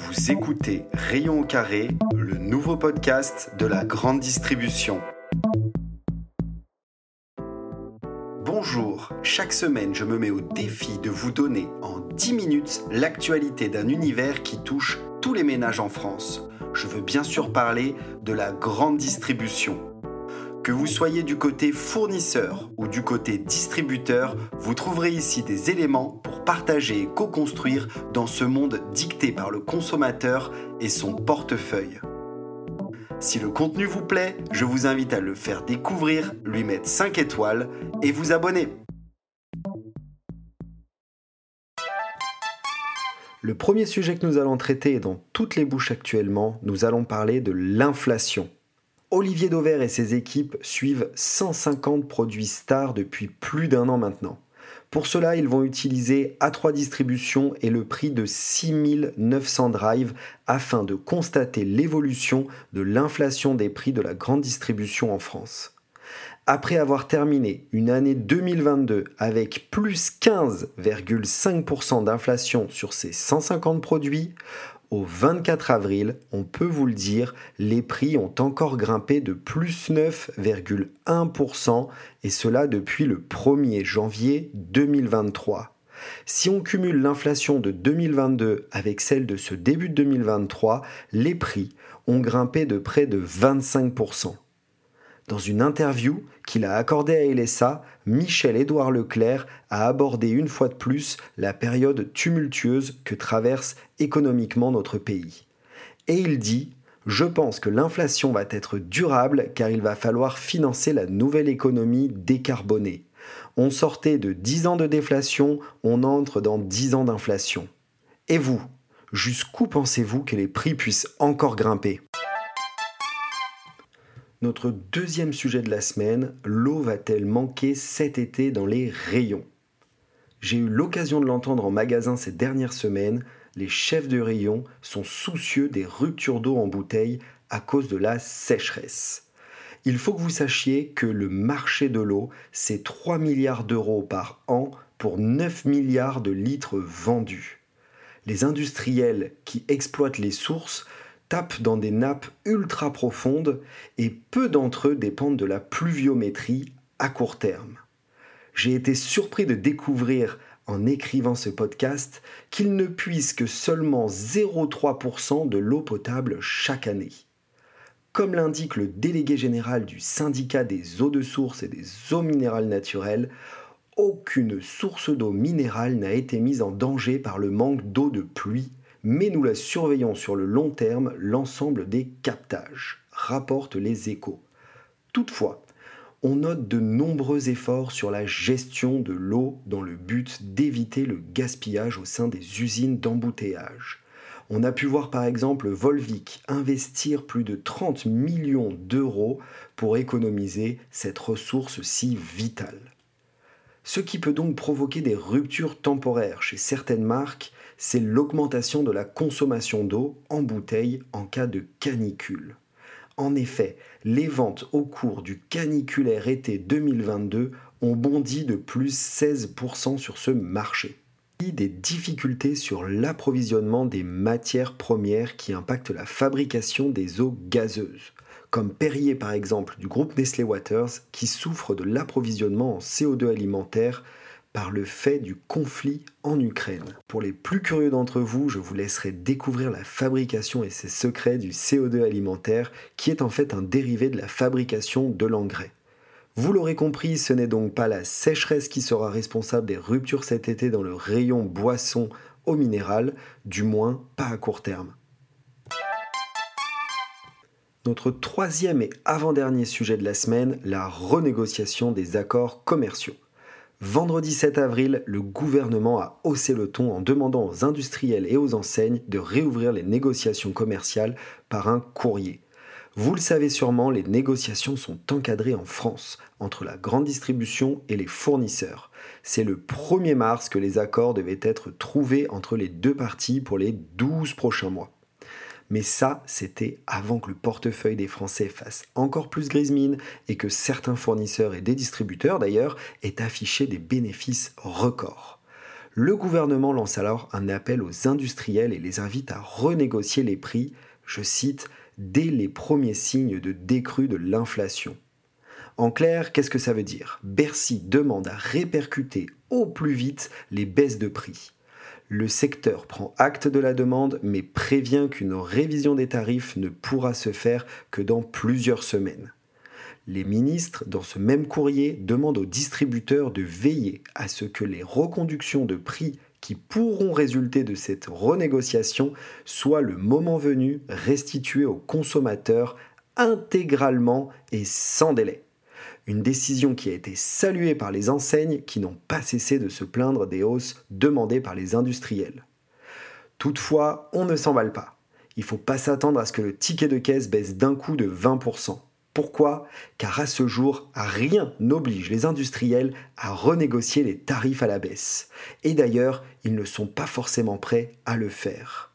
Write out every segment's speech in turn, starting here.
Vous écoutez Rayon au carré, le nouveau podcast de la grande distribution. Bonjour, chaque semaine je me mets au défi de vous donner en 10 minutes l'actualité d'un univers qui touche tous les ménages en France. Je veux bien sûr parler de la grande distribution. Que vous soyez du côté fournisseur ou du côté distributeur, vous trouverez ici des éléments pour partager et co-construire dans ce monde dicté par le consommateur et son portefeuille. Si le contenu vous plaît, je vous invite à le faire découvrir, lui mettre 5 étoiles et vous abonner. Le premier sujet que nous allons traiter est dans toutes les bouches actuellement, nous allons parler de l'inflation. Olivier Dauvert et ses équipes suivent 150 produits stars depuis plus d'un an maintenant. Pour cela, ils vont utiliser A3 Distribution et le prix de 6900 drives afin de constater l'évolution de l'inflation des prix de la grande distribution en France. Après avoir terminé une année 2022 avec plus 15,5% d'inflation sur ces 150 produits, au 24 avril, on peut vous le dire, les prix ont encore grimpé de plus 9,1% et cela depuis le 1er janvier 2023. Si on cumule l'inflation de 2022 avec celle de ce début de 2023, les prix ont grimpé de près de 25%. Dans une interview qu'il a accordée à LSA, Michel-Édouard Leclerc a abordé une fois de plus la période tumultueuse que traverse économiquement notre pays. Et il dit Je pense que l'inflation va être durable car il va falloir financer la nouvelle économie décarbonée. On sortait de 10 ans de déflation, on entre dans 10 ans d'inflation. Et vous, jusqu'où pensez-vous que les prix puissent encore grimper? Notre deuxième sujet de la semaine, l'eau va-t-elle manquer cet été dans les rayons? J'ai eu l'occasion de l'entendre en magasin ces dernières semaines, les chefs de rayon sont soucieux des ruptures d'eau en bouteille à cause de la sécheresse. Il faut que vous sachiez que le marché de l'eau, c'est 3 milliards d'euros par an pour 9 milliards de litres vendus. Les industriels qui exploitent les sources tapent dans des nappes ultra profondes et peu d'entre eux dépendent de la pluviométrie à court terme. J'ai été surpris de découvrir en écrivant ce podcast qu'il ne puise que seulement 0,3% de l'eau potable chaque année. Comme l'indique le délégué général du syndicat des eaux de source et des eaux minérales naturelles, aucune source d'eau minérale n'a été mise en danger par le manque d'eau de pluie mais nous la surveillons sur le long terme l'ensemble des captages, rapportent les échos. Toutefois, on note de nombreux efforts sur la gestion de l'eau dans le but d'éviter le gaspillage au sein des usines d'embouteillage. On a pu voir par exemple Volvic investir plus de 30 millions d'euros pour économiser cette ressource si vitale. Ce qui peut donc provoquer des ruptures temporaires chez certaines marques c'est l'augmentation de la consommation d'eau en bouteille en cas de canicule. En effet, les ventes au cours du caniculaire été 2022 ont bondi de plus 16% sur ce marché. Des difficultés sur l'approvisionnement des matières premières qui impactent la fabrication des eaux gazeuses, comme Perrier par exemple du groupe Nestlé Waters qui souffre de l'approvisionnement en CO2 alimentaire par le fait du conflit en Ukraine. Pour les plus curieux d'entre vous, je vous laisserai découvrir la fabrication et ses secrets du CO2 alimentaire, qui est en fait un dérivé de la fabrication de l'engrais. Vous l'aurez compris, ce n'est donc pas la sécheresse qui sera responsable des ruptures cet été dans le rayon boisson au minéral, du moins pas à court terme. Notre troisième et avant-dernier sujet de la semaine, la renégociation des accords commerciaux. Vendredi 7 avril, le gouvernement a haussé le ton en demandant aux industriels et aux enseignes de réouvrir les négociations commerciales par un courrier. Vous le savez sûrement, les négociations sont encadrées en France entre la grande distribution et les fournisseurs. C'est le 1er mars que les accords devaient être trouvés entre les deux parties pour les 12 prochains mois. Mais ça, c'était avant que le portefeuille des Français fasse encore plus grise mine et que certains fournisseurs et des distributeurs d'ailleurs aient affiché des bénéfices records. Le gouvernement lance alors un appel aux industriels et les invite à renégocier les prix, je cite, dès les premiers signes de décrue de l'inflation. En clair, qu'est-ce que ça veut dire? Bercy demande à répercuter au plus vite les baisses de prix. Le secteur prend acte de la demande mais prévient qu'une révision des tarifs ne pourra se faire que dans plusieurs semaines. Les ministres, dans ce même courrier, demandent aux distributeurs de veiller à ce que les reconductions de prix qui pourront résulter de cette renégociation soient le moment venu restituées aux consommateurs intégralement et sans délai. Une décision qui a été saluée par les enseignes qui n'ont pas cessé de se plaindre des hausses demandées par les industriels. Toutefois, on ne s'emballe pas. Il ne faut pas s'attendre à ce que le ticket de caisse baisse d'un coup de 20%. Pourquoi? Car à ce jour, rien n'oblige les industriels à renégocier les tarifs à la baisse. Et d'ailleurs, ils ne sont pas forcément prêts à le faire.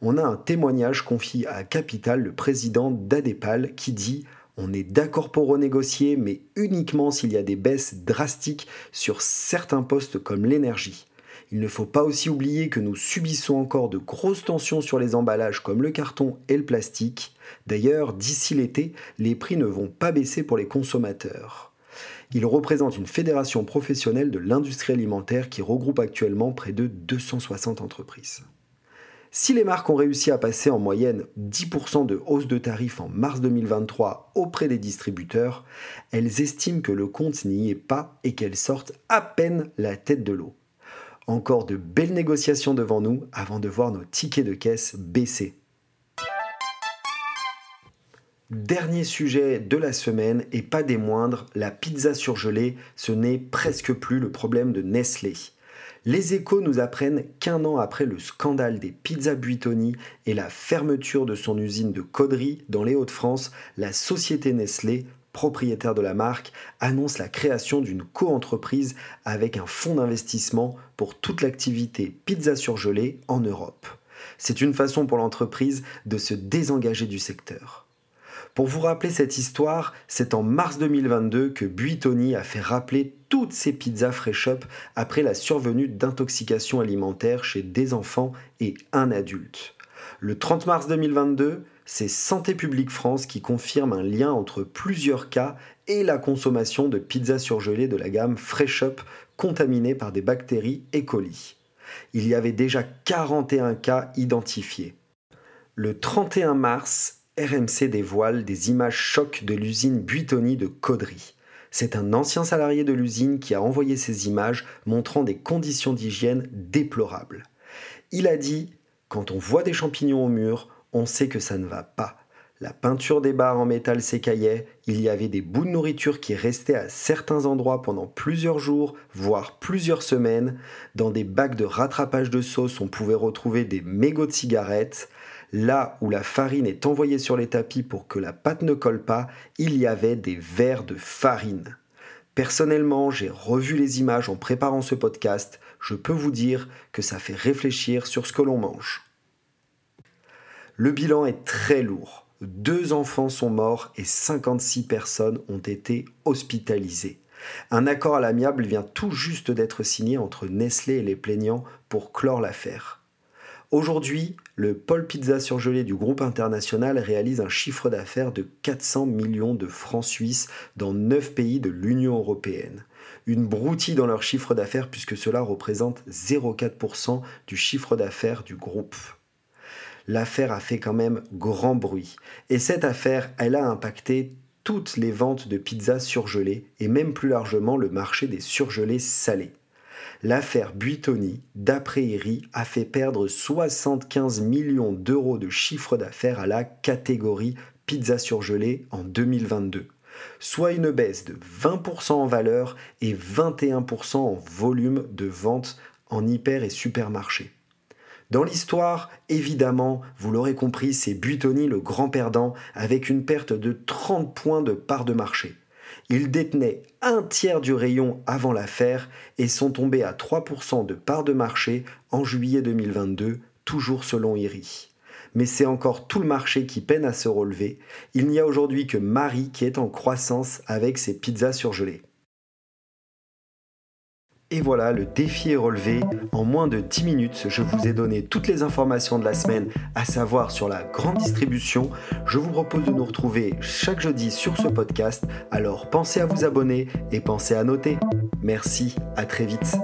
On a un témoignage confié à Capital, le président d'Adepal, qui dit on est d'accord pour renégocier, mais uniquement s'il y a des baisses drastiques sur certains postes comme l'énergie. Il ne faut pas aussi oublier que nous subissons encore de grosses tensions sur les emballages comme le carton et le plastique. D'ailleurs, d'ici l'été, les prix ne vont pas baisser pour les consommateurs. Il représente une fédération professionnelle de l'industrie alimentaire qui regroupe actuellement près de 260 entreprises. Si les marques ont réussi à passer en moyenne 10% de hausse de tarifs en mars 2023 auprès des distributeurs, elles estiment que le compte n'y est pas et qu'elles sortent à peine la tête de l'eau. Encore de belles négociations devant nous avant de voir nos tickets de caisse baisser. Dernier sujet de la semaine et pas des moindres, la pizza surgelée, ce n'est presque plus le problème de Nestlé. Les échos nous apprennent qu'un an après le scandale des pizzas Buitoni et la fermeture de son usine de Caudry dans les Hauts-de-France, la société Nestlé propriétaire de la marque, annonce la création d'une coentreprise avec un fonds d'investissement pour toute l'activité pizza surgelée en Europe. C'est une façon pour l'entreprise de se désengager du secteur. Pour vous rappeler cette histoire, c'est en mars 2022 que Buitoni a fait rappeler toutes ses pizzas Fresh Up après la survenue d'intoxication alimentaire chez des enfants et un adulte. Le 30 mars 2022, c'est Santé publique France qui confirme un lien entre plusieurs cas et la consommation de pizzas surgelées de la gamme Fresh Up contaminée par des bactéries E. coli. Il y avait déjà 41 cas identifiés. Le 31 mars, RMC dévoile des images chocs de l'usine Buitoni de Caudry. C'est un ancien salarié de l'usine qui a envoyé ces images montrant des conditions d'hygiène déplorables. Il a dit Quand on voit des champignons au mur, on sait que ça ne va pas. La peinture des barres en métal s'écaillait, il y avait des bouts de nourriture qui restaient à certains endroits pendant plusieurs jours, voire plusieurs semaines. Dans des bacs de rattrapage de sauce, on pouvait retrouver des mégots de cigarettes. Là où la farine est envoyée sur les tapis pour que la pâte ne colle pas, il y avait des verres de farine. Personnellement, j'ai revu les images en préparant ce podcast. Je peux vous dire que ça fait réfléchir sur ce que l'on mange. Le bilan est très lourd. Deux enfants sont morts et 56 personnes ont été hospitalisées. Un accord à l'amiable vient tout juste d'être signé entre Nestlé et les plaignants pour clore l'affaire. Aujourd'hui, le pôle pizza surgelé du groupe international réalise un chiffre d'affaires de 400 millions de francs suisses dans 9 pays de l'Union européenne. Une broutille dans leur chiffre d'affaires puisque cela représente 0,4% du chiffre d'affaires du groupe l'affaire a fait quand même grand bruit. Et cette affaire, elle a impacté toutes les ventes de pizzas surgelées et même plus largement le marché des surgelés salés. L'affaire Buitoni, d'après IRI, a fait perdre 75 millions d'euros de chiffre d'affaires à la catégorie pizza surgelée en 2022, soit une baisse de 20% en valeur et 21% en volume de vente en hyper et supermarché. Dans l'histoire, évidemment, vous l'aurez compris, c'est Buitoni le grand perdant avec une perte de 30 points de part de marché. Ils détenaient un tiers du rayon avant l'affaire et sont tombés à 3% de part de marché en juillet 2022, toujours selon IRI. Mais c'est encore tout le marché qui peine à se relever. Il n'y a aujourd'hui que Marie qui est en croissance avec ses pizzas surgelées. Et voilà, le défi est relevé. En moins de 10 minutes, je vous ai donné toutes les informations de la semaine, à savoir sur la grande distribution. Je vous propose de nous retrouver chaque jeudi sur ce podcast. Alors pensez à vous abonner et pensez à noter. Merci, à très vite.